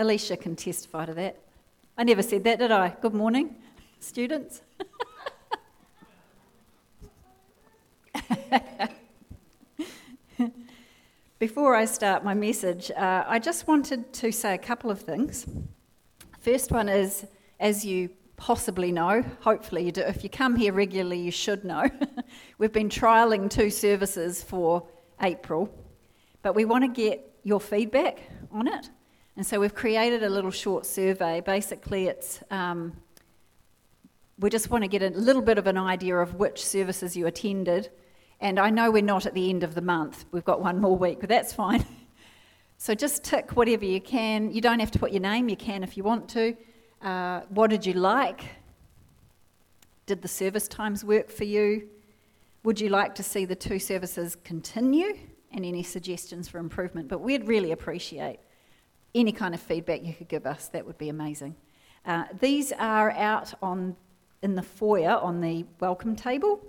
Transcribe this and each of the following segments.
Alicia can testify to that. I never said that, did I? Good morning, students. Before I start my message, uh, I just wanted to say a couple of things. First one is, as you possibly know, hopefully you do, if you come here regularly, you should know, we've been trialling two services for April, but we want to get your feedback on it. And so we've created a little short survey. Basically, it's um, we just want to get a little bit of an idea of which services you attended and I know we're not at the end of the month, we've got one more week, but that's fine. so just tick whatever you can. You don't have to put your name, you can if you want to. Uh, what did you like? Did the service times work for you? Would you like to see the two services continue? And any suggestions for improvement? But we'd really appreciate any kind of feedback you could give us. That would be amazing. Uh, these are out on in the foyer on the welcome table.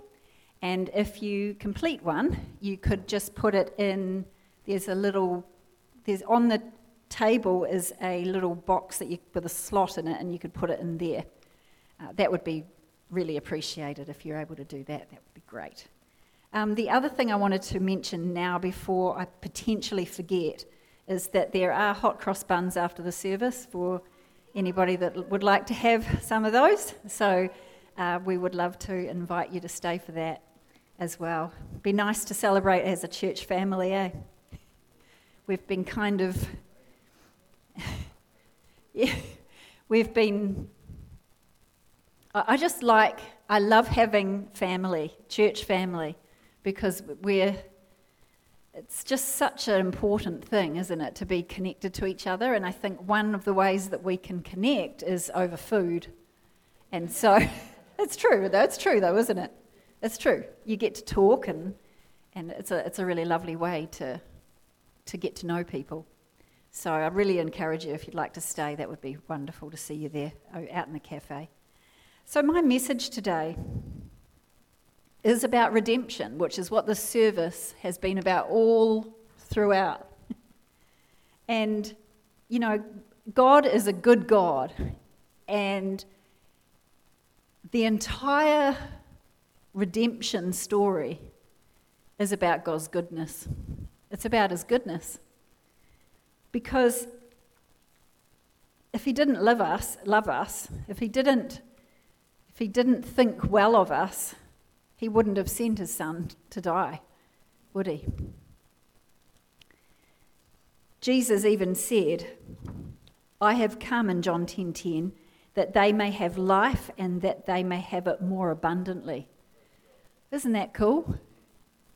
And if you complete one, you could just put it in. There's a little, there's on the table is a little box that you with a slot in it, and you could put it in there. Uh, that would be really appreciated if you're able to do that. That would be great. Um, the other thing I wanted to mention now, before I potentially forget, is that there are hot cross buns after the service for anybody that would like to have some of those. So uh, we would love to invite you to stay for that as well. Be nice to celebrate as a church family, eh? We've been kind of. yeah, we've been. I just like, I love having family, church family, because we're. It's just such an important thing, isn't it, to be connected to each other? And I think one of the ways that we can connect is over food. And so, it's true, though. It's true, though, isn't it? It's true. You get to talk, and, and it's, a, it's a really lovely way to, to get to know people. So I really encourage you, if you'd like to stay, that would be wonderful to see you there oh, out in the cafe. So, my message today is about redemption, which is what the service has been about all throughout. and, you know, God is a good God, and the entire redemption story is about God's goodness. It's about His goodness. Because if He didn't love us, love us, if He didn't, if He didn't think well of us, He wouldn't have sent His Son to die, would He? Jesus even said, I have come in John 10:10 10, 10, that they may have life and that they may have it more abundantly. Isn't that cool?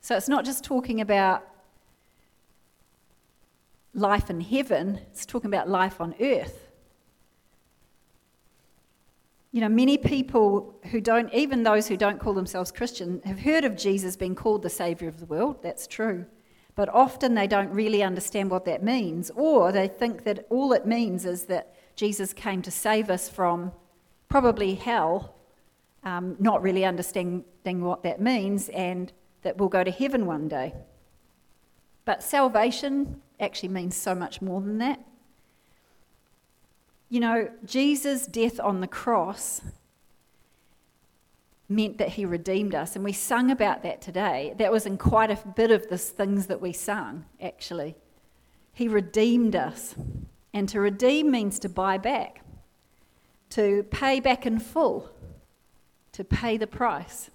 So it's not just talking about life in heaven, it's talking about life on earth. You know, many people who don't, even those who don't call themselves Christian, have heard of Jesus being called the Saviour of the world. That's true. But often they don't really understand what that means, or they think that all it means is that Jesus came to save us from probably hell um, not really understanding what that means, and that we'll go to heaven one day. But salvation actually means so much more than that. You know, Jesus' death on the cross meant that he redeemed us, and we sung about that today. That was in quite a bit of the things that we sung, actually. He redeemed us. And to redeem means to buy back, to pay back in full to pay the price,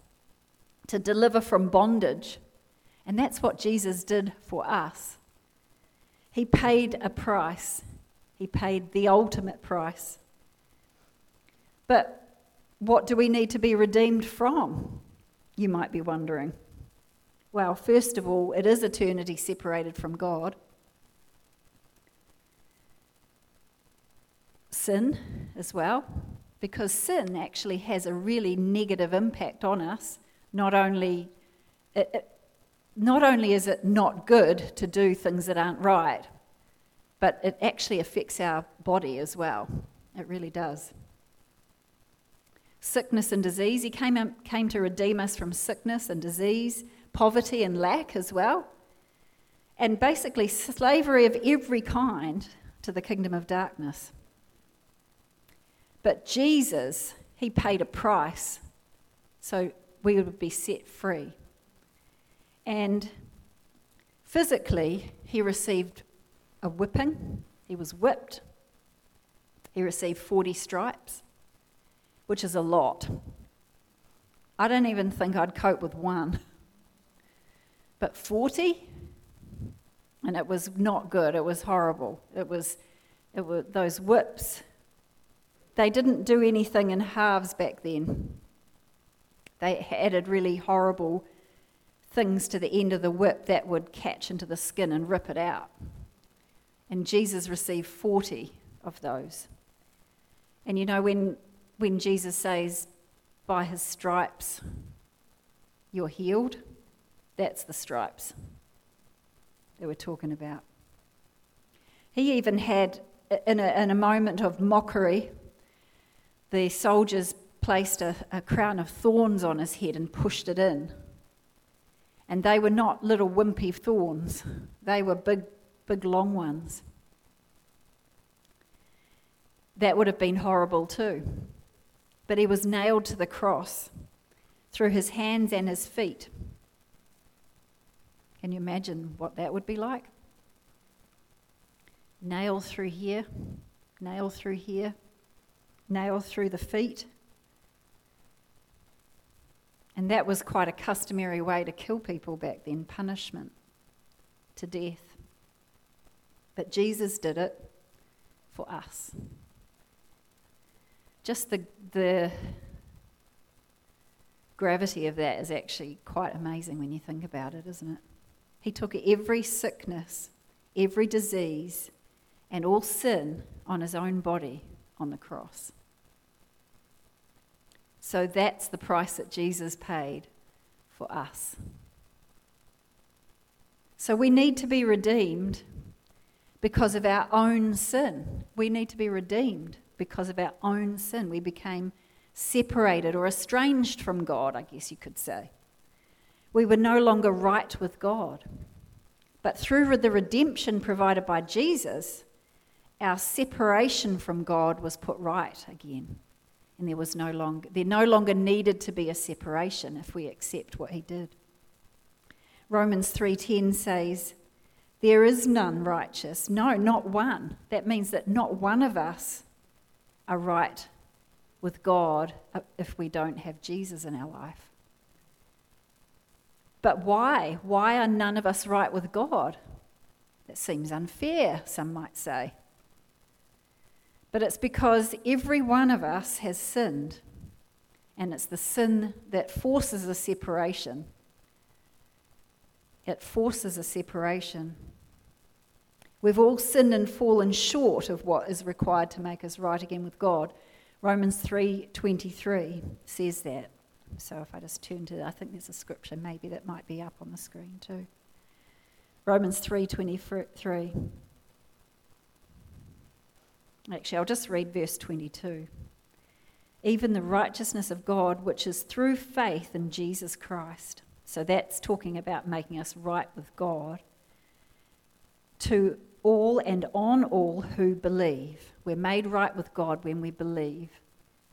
to deliver from bondage. And that's what Jesus did for us. He paid a price, He paid the ultimate price. But what do we need to be redeemed from? You might be wondering. Well, first of all, it is eternity separated from God. Sin as well because sin actually has a really negative impact on us. Not only, it, it, not only is it not good to do things that aren't right, but it actually affects our body as well. It really does. Sickness and disease. He came, came to redeem us from sickness and disease, poverty and lack as well. And basically, slavery of every kind to the kingdom of darkness. But Jesus, he paid a price so we would be set free. And physically, he received a whipping, he was whipped, he received 40 stripes, which is a lot. I don't even think I'd cope with one. But 40? And it was not good. It was horrible. It was, it was those whips. They didn't do anything in halves back then. They added really horrible things to the end of the whip that would catch into the skin and rip it out. And Jesus received 40 of those. And you know, when, when Jesus says, by his stripes you're healed, that's the stripes that we're talking about. He even had, in a, in a moment of mockery, the soldiers placed a, a crown of thorns on his head and pushed it in. And they were not little wimpy thorns, they were big, big, long ones. That would have been horrible too. But he was nailed to the cross through his hands and his feet. Can you imagine what that would be like? Nail through here, nail through here, nail through the feet. And that was quite a customary way to kill people back then punishment to death. But Jesus did it for us. Just the, the gravity of that is actually quite amazing when you think about it, isn't it? He took every sickness, every disease, and all sin on his own body on the cross. So that's the price that Jesus paid for us. So we need to be redeemed because of our own sin. We need to be redeemed because of our own sin. We became separated or estranged from God, I guess you could say. We were no longer right with God. But through the redemption provided by Jesus, our separation from God was put right again and there was no longer there no longer needed to be a separation if we accept what he did. Romans 3:10 says, "There is none righteous, no, not one." That means that not one of us are right with God if we don't have Jesus in our life. But why? Why are none of us right with God? That seems unfair, some might say. But it's because every one of us has sinned, and it's the sin that forces a separation. It forces a separation. We've all sinned and fallen short of what is required to make us right again with God. Romans 3:23 says that. So if I just turn to I think there's a scripture maybe that might be up on the screen too. Romans 3:23 Actually, I'll just read verse 22. Even the righteousness of God, which is through faith in Jesus Christ. So that's talking about making us right with God. To all and on all who believe. We're made right with God when we believe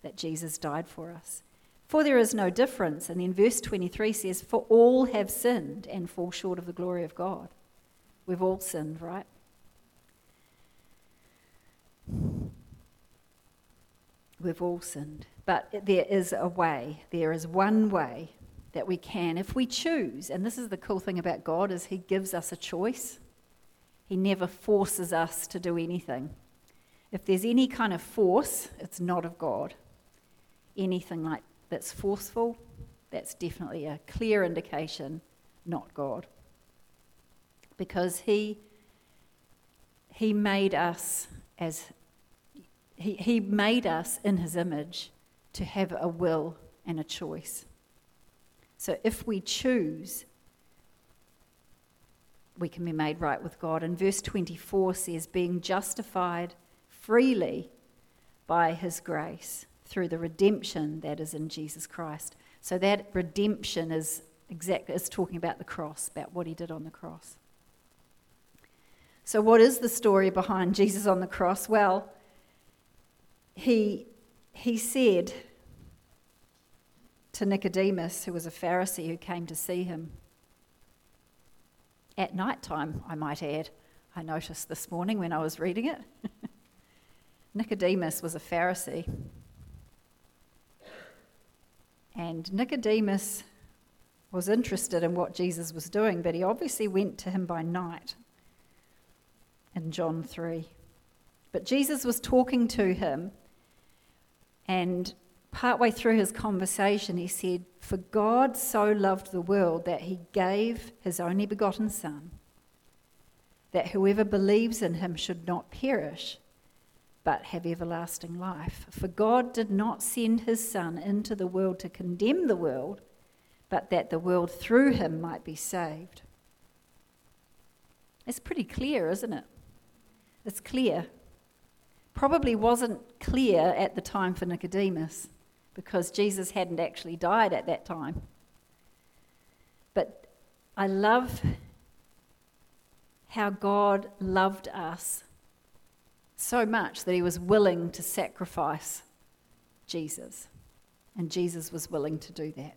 that Jesus died for us. For there is no difference. And then verse 23 says, For all have sinned and fall short of the glory of God. We've all sinned, right? We've all sinned. But there is a way. There is one way that we can, if we choose. And this is the cool thing about God is he gives us a choice. He never forces us to do anything. If there's any kind of force, it's not of God. Anything like that's forceful, that's definitely a clear indication not God. Because he he made us as he, he made us in his image to have a will and a choice. So if we choose, we can be made right with God. And verse 24 says, being justified freely by his grace through the redemption that is in Jesus Christ. So that redemption is exactly is talking about the cross, about what he did on the cross. So, what is the story behind Jesus on the cross? Well, he, he said to Nicodemus, who was a Pharisee who came to see him, at night time, I might add. I noticed this morning when I was reading it. Nicodemus was a Pharisee. And Nicodemus was interested in what Jesus was doing, but he obviously went to him by night in John 3. But Jesus was talking to him, and partway through his conversation, he said, For God so loved the world that he gave his only begotten Son, that whoever believes in him should not perish, but have everlasting life. For God did not send his Son into the world to condemn the world, but that the world through him might be saved. It's pretty clear, isn't it? It's clear. Probably wasn't clear at the time for Nicodemus because Jesus hadn't actually died at that time. But I love how God loved us so much that he was willing to sacrifice Jesus. And Jesus was willing to do that.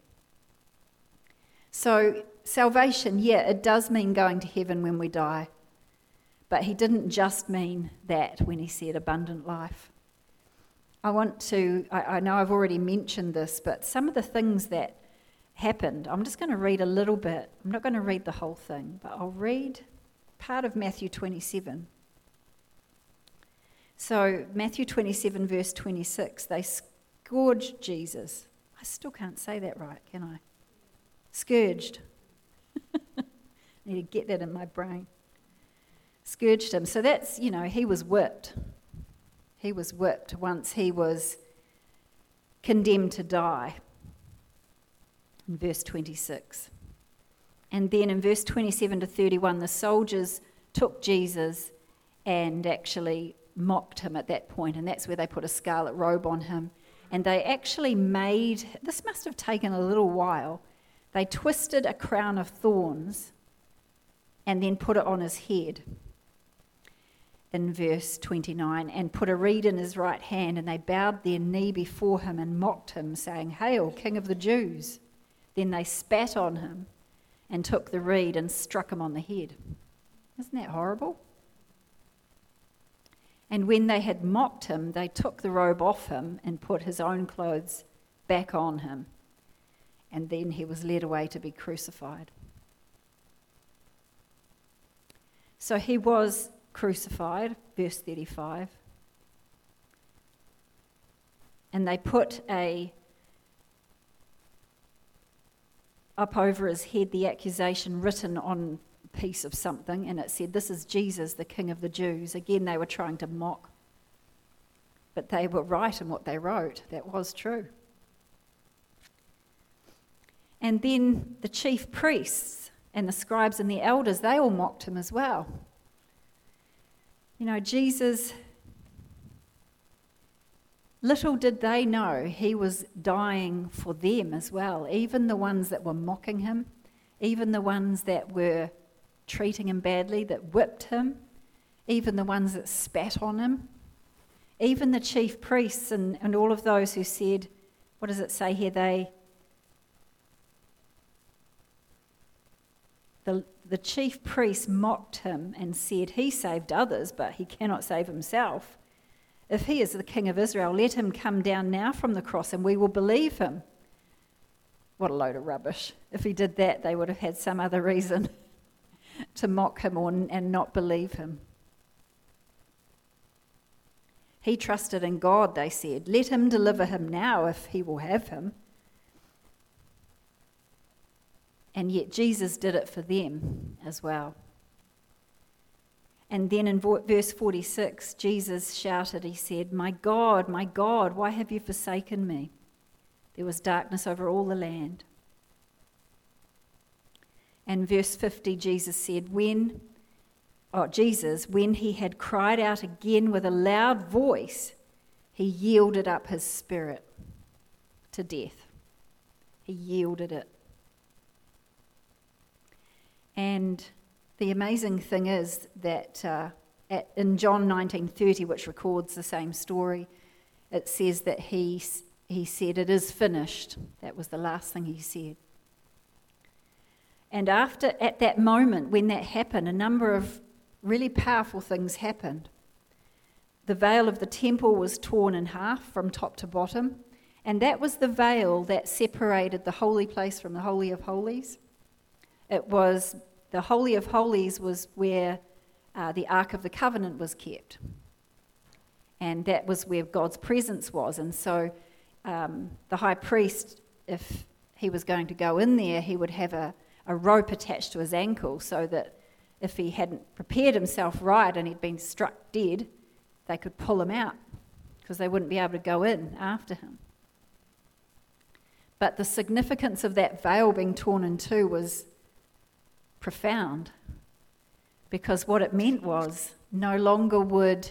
So, salvation, yeah, it does mean going to heaven when we die. But he didn't just mean that when he said abundant life. I want to, I, I know I've already mentioned this, but some of the things that happened, I'm just going to read a little bit. I'm not going to read the whole thing, but I'll read part of Matthew 27. So, Matthew 27, verse 26, they scourged Jesus. I still can't say that right, can I? Scourged. I need to get that in my brain. Scourged him. So that's, you know, he was whipped. He was whipped once he was condemned to die. In verse 26. And then in verse 27 to 31, the soldiers took Jesus and actually mocked him at that point, and that's where they put a scarlet robe on him. And they actually made, this must have taken a little while, they twisted a crown of thorns and then put it on his head in verse 29 and put a reed in his right hand, and they bowed their knee before him and mocked him, saying, Hail, King of the Jews! Then they spat on him and took the reed and struck him on the head. Isn't that horrible? And when they had mocked him, they took the robe off him and put his own clothes back on him. And then he was led away to be crucified. So he was crucified, verse 35. And they put a up over his head the accusation written on a piece of something, and it said, This is Jesus, the King of the Jews. Again, they were trying to mock. But they were right in what they wrote. That was true. And then the chief priests and the scribes and the elders, they all mocked him as well. You know, Jesus, little did they know he was dying for them as well, even the ones that were mocking him, even the ones that were treating him badly, that whipped him, even the ones that spat on him, even the chief priests and, and all of those who said, what does it say here? They the, the chief priests mocked him and said, He saved others, but he cannot save himself. If he is the king of Israel, let him come down now from the cross and we will believe him. What a load of rubbish. If he did that, they would have had some other reason to mock him or, and not believe him. He trusted in God, they said. Let him deliver him now if he will have him. And yet Jesus did it for them as well. And then in verse 46, Jesus shouted, He said, My God, my God, why have you forsaken me? There was darkness over all the land. And verse 50, Jesus said, When, oh, Jesus, when he had cried out again with a loud voice, he yielded up his spirit to death. He yielded it. And the amazing thing is that uh, at, in John 19:30, which records the same story, it says that he, he said, It is finished. That was the last thing he said. And after, at that moment, when that happened, a number of really powerful things happened. The veil of the temple was torn in half from top to bottom, and that was the veil that separated the holy place from the Holy of Holies. It was the Holy of Holies was where uh, the Ark of the Covenant was kept, and that was where God's presence was. And so um, the high priest, if he was going to go in there, he would have a, a rope attached to his ankle so that if he hadn't prepared himself right and he'd been struck dead, they could pull him out because they wouldn't be able to go in after him. But the significance of that veil being torn in two was profound because what it meant was no longer would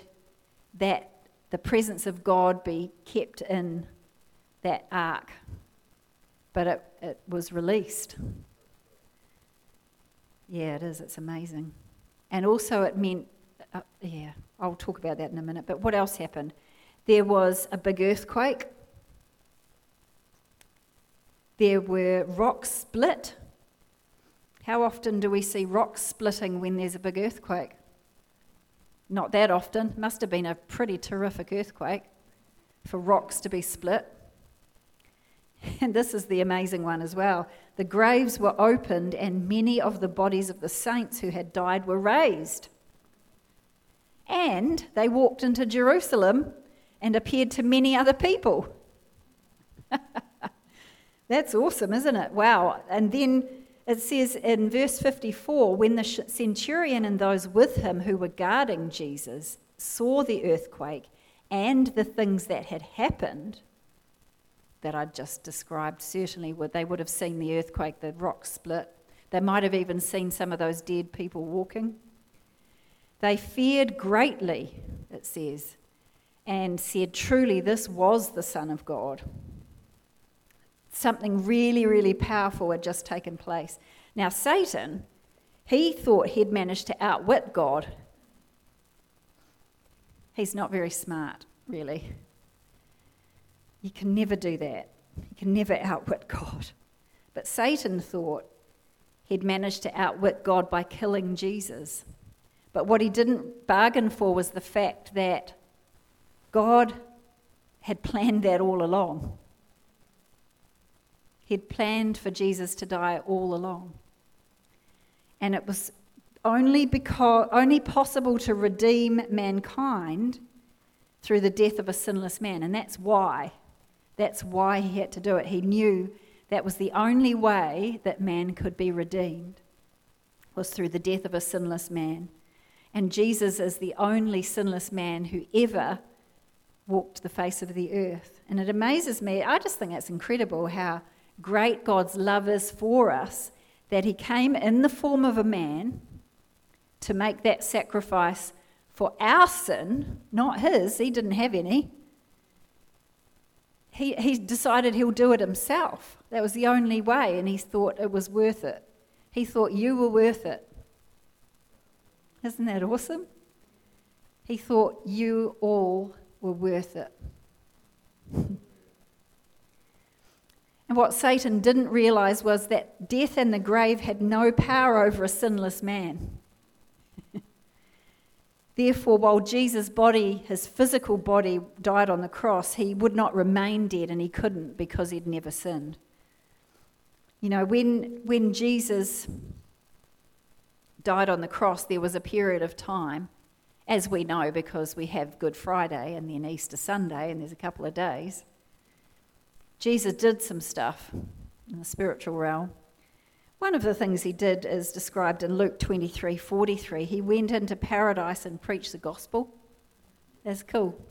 that the presence of God be kept in that ark, but it, it was released. Yeah, it is. It's amazing. And also, it meant, uh, yeah, I'll talk about that in a minute. But what else happened? There was a big earthquake. There were rocks split. How often do we see rocks splitting when there's a big earthquake? Not that often. Must have been a pretty terrific earthquake for rocks to be split. And this is the amazing one as well. The graves were opened, and many of the bodies of the saints who had died were raised. And they walked into Jerusalem and appeared to many other people. That's awesome, isn't it? Wow. And then it says in verse 54 when the centurion and those with him who were guarding Jesus saw the earthquake and the things that had happened, that I just described certainly would they would have seen the earthquake, the rock split. They might have even seen some of those dead people walking. They feared greatly, it says, and said, Truly, this was the Son of God. Something really, really powerful had just taken place. Now, Satan, he thought he'd managed to outwit God. He's not very smart, really. You can never do that. You can never outwit God. But Satan thought he'd managed to outwit God by killing Jesus. But what he didn't bargain for was the fact that God had planned that all along. He'd planned for Jesus to die all along. And it was only because only possible to redeem mankind through the death of a sinless man. And that's why that's why he had to do it. He knew that was the only way that man could be redeemed was through the death of a sinless man. And Jesus is the only sinless man who ever walked the face of the earth. And it amazes me, I just think it's incredible how great God's love is for us that he came in the form of a man to make that sacrifice for our sin, not his. He didn't have any he, he decided he'll do it himself. That was the only way, and he thought it was worth it. He thought you were worth it. Isn't that awesome? He thought you all were worth it. What Satan didn't realize was that death and the grave had no power over a sinless man. Therefore, while Jesus' body, his physical body, died on the cross, he would not remain dead, and he couldn't because he'd never sinned. You know, when, when Jesus died on the cross, there was a period of time, as we know because we have Good Friday and then Easter Sunday, and there's a couple of days. Jesus did some stuff in the spiritual realm. One of the things he did is described in Luke 23 43. He went into paradise and preached the gospel. That's cool,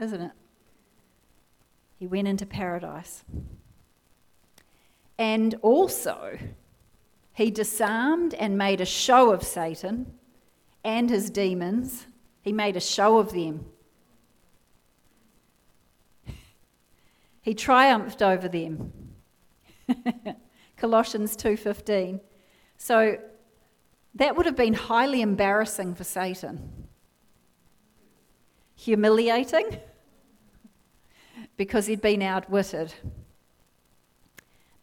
isn't it? He went into paradise. And also, he disarmed and made a show of Satan and his demons. He made a show of them. He triumphed over them. Colossians 2:15. So That would have been highly embarrassing for Satan. Humiliating because he'd been outwitted.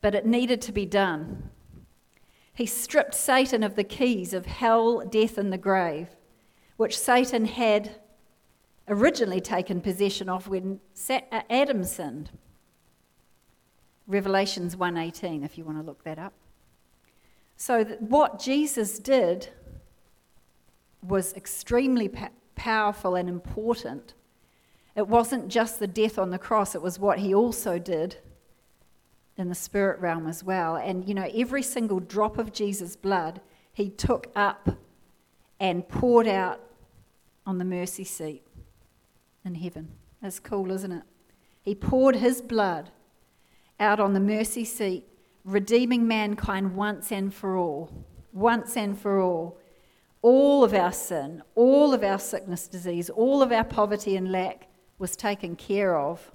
But it needed to be done. He stripped Satan of the keys of hell, death, and the grave, which Satan had originally taken possession of when uh, Adam sinned. Revelations 1:18 if you want to look that up. So what Jesus did was extremely pa- powerful and important. It wasn't just the death on the cross, it was what he also did in the spirit realm as well. And you know, every single drop of Jesus' blood he took up and poured out on the mercy seat in heaven. That's cool, isn't it? He poured his blood out on the mercy seat, redeeming mankind once and for all. Once and for all. All of our sin, all of our sickness, disease, all of our poverty and lack was taken care of.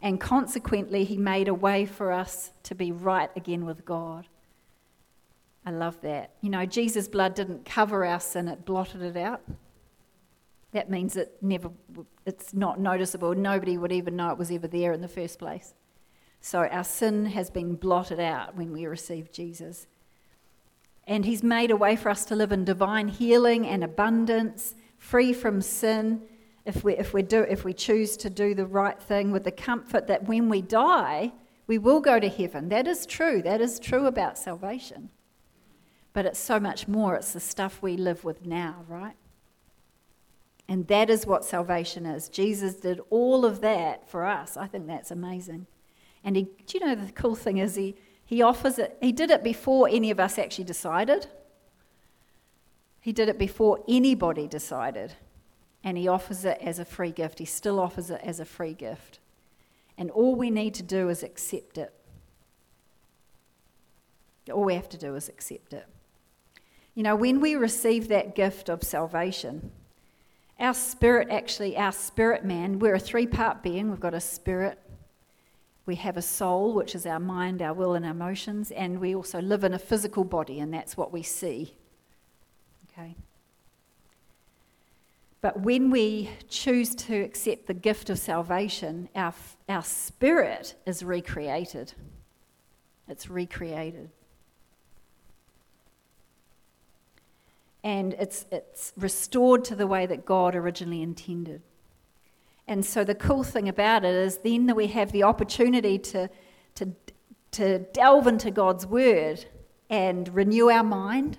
And consequently, he made a way for us to be right again with God. I love that. You know, Jesus' blood didn't cover our sin, it blotted it out. That means it never, it's not noticeable. Nobody would even know it was ever there in the first place. So our sin has been blotted out when we receive Jesus. And he's made a way for us to live in divine healing and abundance, free from sin, if we, if we, do, if we choose to do the right thing with the comfort that when we die, we will go to heaven. That is true. That is true about salvation. But it's so much more. It's the stuff we live with now, right? And that is what salvation is. Jesus did all of that for us. I think that's amazing. And he, do you know the cool thing is he, he offers it, he did it before any of us actually decided. He did it before anybody decided and he offers it as a free gift. He still offers it as a free gift. And all we need to do is accept it. All we have to do is accept it. You know, when we receive that gift of salvation, our spirit actually, our spirit man, we're a three part being. We've got a spirit, we have a soul, which is our mind, our will, and our emotions, and we also live in a physical body, and that's what we see. Okay? But when we choose to accept the gift of salvation, our, our spirit is recreated. It's recreated. And it's, it's restored to the way that God originally intended. And so the cool thing about it is then that we have the opportunity to, to, to delve into God's word and renew our mind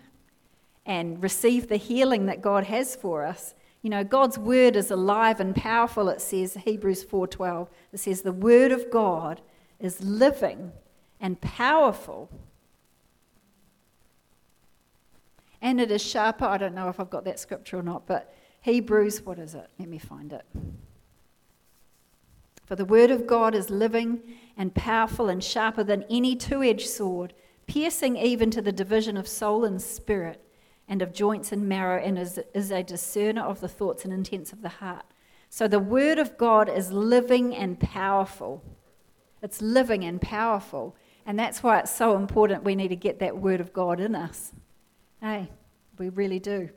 and receive the healing that God has for us you know, God's word is alive and powerful, it says, Hebrews 4:12. It says the word of God is living and powerful. And it is sharper. I don't know if I've got that scripture or not, but Hebrews, what is it? Let me find it. For the word of God is living and powerful and sharper than any two edged sword, piercing even to the division of soul and spirit and of joints and marrow, and is, is a discerner of the thoughts and intents of the heart. So the Word of God is living and powerful. It's living and powerful. And that's why it's so important we need to get that Word of God in us. Hey, we really do.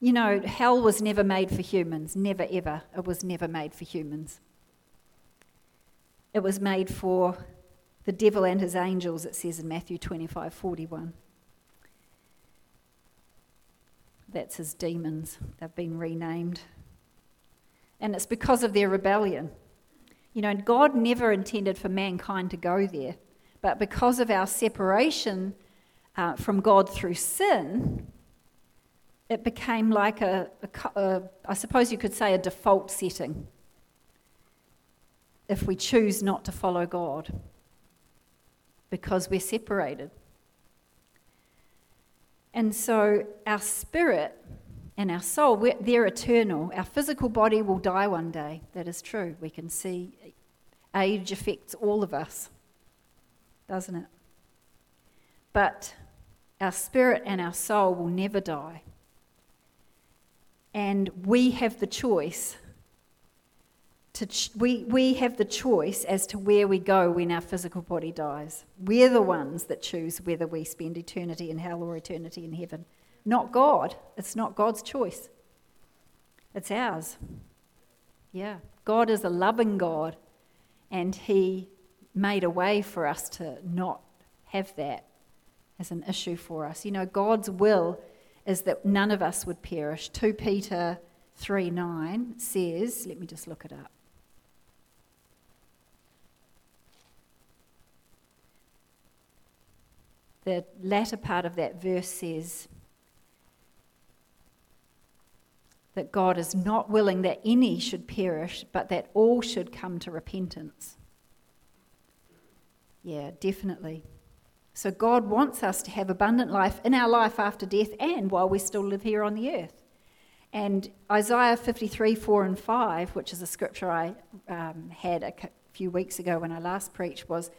You know, hell was never made for humans. Never, ever. It was never made for humans. It was made for the devil and his angels, it says in Matthew 25 41. That's his demons. They've been renamed. And it's because of their rebellion. You know, God never intended for mankind to go there, but because of our separation uh, from God through sin, it became like a, a, a, I suppose you could say, a default setting if we choose not to follow God because we're separated. And so our spirit and our soul, they're eternal. Our physical body will die one day. That is true. We can see age affects all of us, doesn't it? But our spirit and our soul will never die. And we have the choice to ch- we, we have the choice as to where we go when our physical body dies. We're the ones that choose whether we spend eternity in hell or eternity in heaven. Not God. It's not God's choice, it's ours. Yeah. God is a loving God, and He made a way for us to not have that as an issue for us. You know, God's will is that none of us would perish. 2 Peter 3 9 says, let me just look it up. The latter part of that verse says that God is not willing that any should perish, but that all should come to repentance. Yeah, definitely. So God wants us to have abundant life in our life after death and while we still live here on the earth. And Isaiah 53, 4 and 5, which is a scripture I um, had a few weeks ago when I last preached, was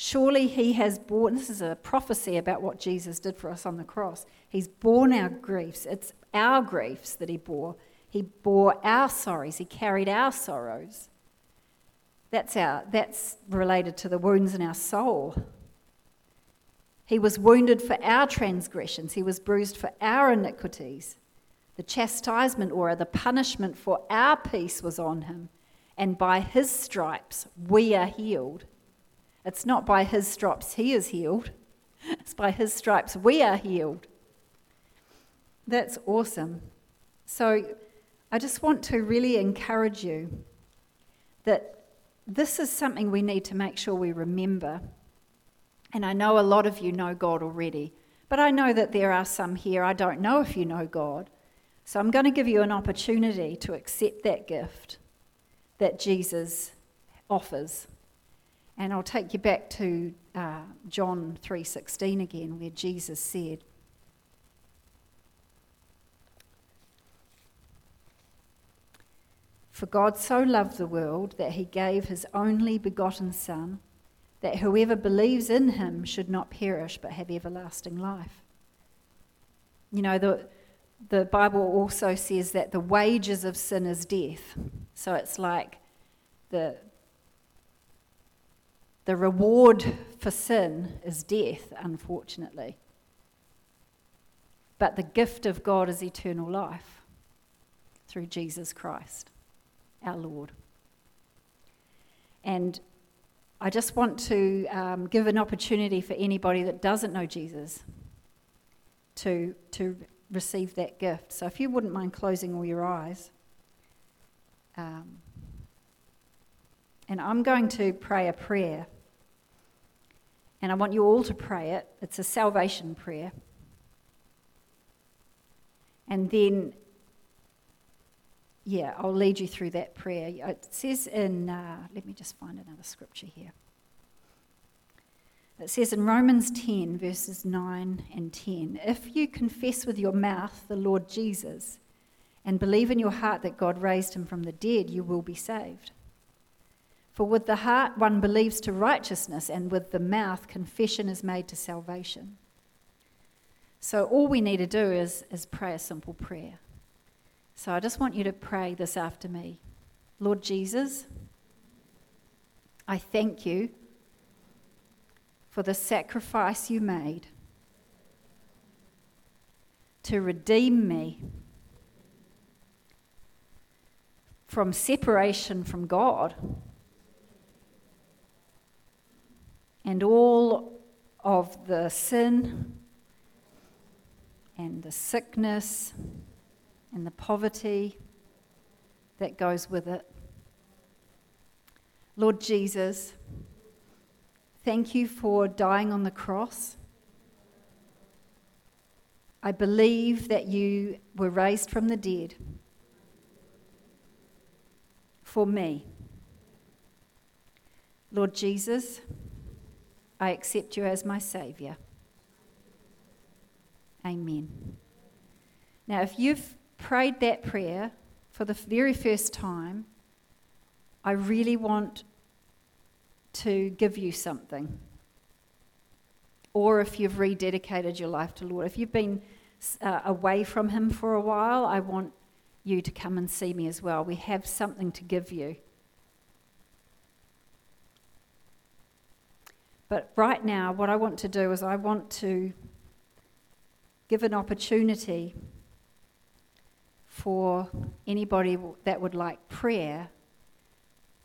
Surely he has borne, this is a prophecy about what Jesus did for us on the cross. He's borne our griefs. It's our griefs that he bore. He bore our sorrows. He carried our sorrows. That's, our, that's related to the wounds in our soul. He was wounded for our transgressions, he was bruised for our iniquities. The chastisement or the punishment for our peace was on him, and by his stripes we are healed. It's not by his stripes he is healed, it's by his stripes we are healed. That's awesome. So I just want to really encourage you that this is something we need to make sure we remember. And I know a lot of you know God already, but I know that there are some here I don't know if you know God. So I'm going to give you an opportunity to accept that gift that Jesus offers. And I'll take you back to uh, John 3:16 again, where Jesus said, "For God so loved the world that He gave His only begotten Son, that whoever believes in Him should not perish but have everlasting life." You know the the Bible also says that the wages of sin is death. So it's like the the reward for sin is death, unfortunately. But the gift of God is eternal life through Jesus Christ, our Lord. And I just want to um, give an opportunity for anybody that doesn't know Jesus to, to receive that gift. So if you wouldn't mind closing all your eyes. Um, and I'm going to pray a prayer. And I want you all to pray it. It's a salvation prayer. And then, yeah, I'll lead you through that prayer. It says in, uh, let me just find another scripture here. It says in Romans 10, verses 9 and 10 If you confess with your mouth the Lord Jesus and believe in your heart that God raised him from the dead, you will be saved. For with the heart one believes to righteousness, and with the mouth confession is made to salvation. So all we need to do is, is pray a simple prayer. So I just want you to pray this after me. Lord Jesus, I thank you for the sacrifice you made to redeem me from separation from God and all of the sin and the sickness and the poverty that goes with it. Lord Jesus, thank you for dying on the cross. I believe that you were raised from the dead for me. Lord Jesus, I accept you as my Saviour. Amen. Now, if you've prayed that prayer for the very first time, I really want to give you something. Or if you've rededicated your life to Lord, if you've been uh, away from Him for a while, I want you to come and see me as well. We have something to give you. But right now, what I want to do is I want to give an opportunity for anybody that would like prayer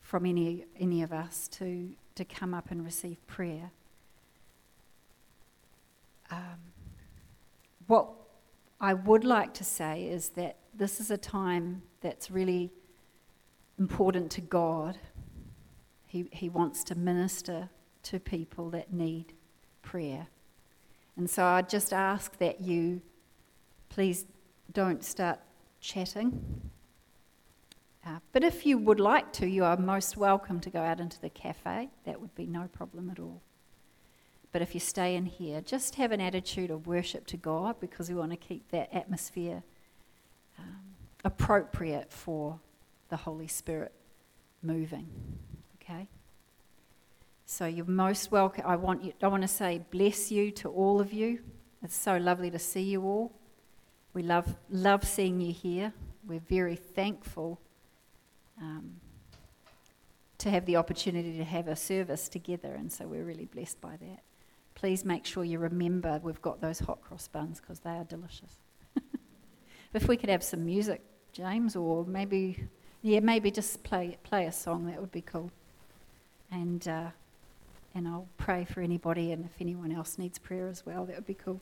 from any, any of us to, to come up and receive prayer. Um, what I would like to say is that this is a time that's really important to God. He, he wants to minister to people that need prayer. And so I just ask that you please don't start chatting. Uh, but if you would like to, you are most welcome to go out into the cafe. That would be no problem at all. But if you stay in here, just have an attitude of worship to God because we want to keep that atmosphere um, appropriate for the Holy Spirit moving. Okay? So you're most welcome. I want you I want to say bless you to all of you. It's so lovely to see you all. We love love seeing you here. We're very thankful um, to have the opportunity to have a service together, and so we're really blessed by that. Please make sure you remember we've got those hot cross buns because they are delicious. if we could have some music, James, or maybe, yeah, maybe just play play a song, that would be cool. And uh, and I'll pray for anybody, and if anyone else needs prayer as well, that would be cool.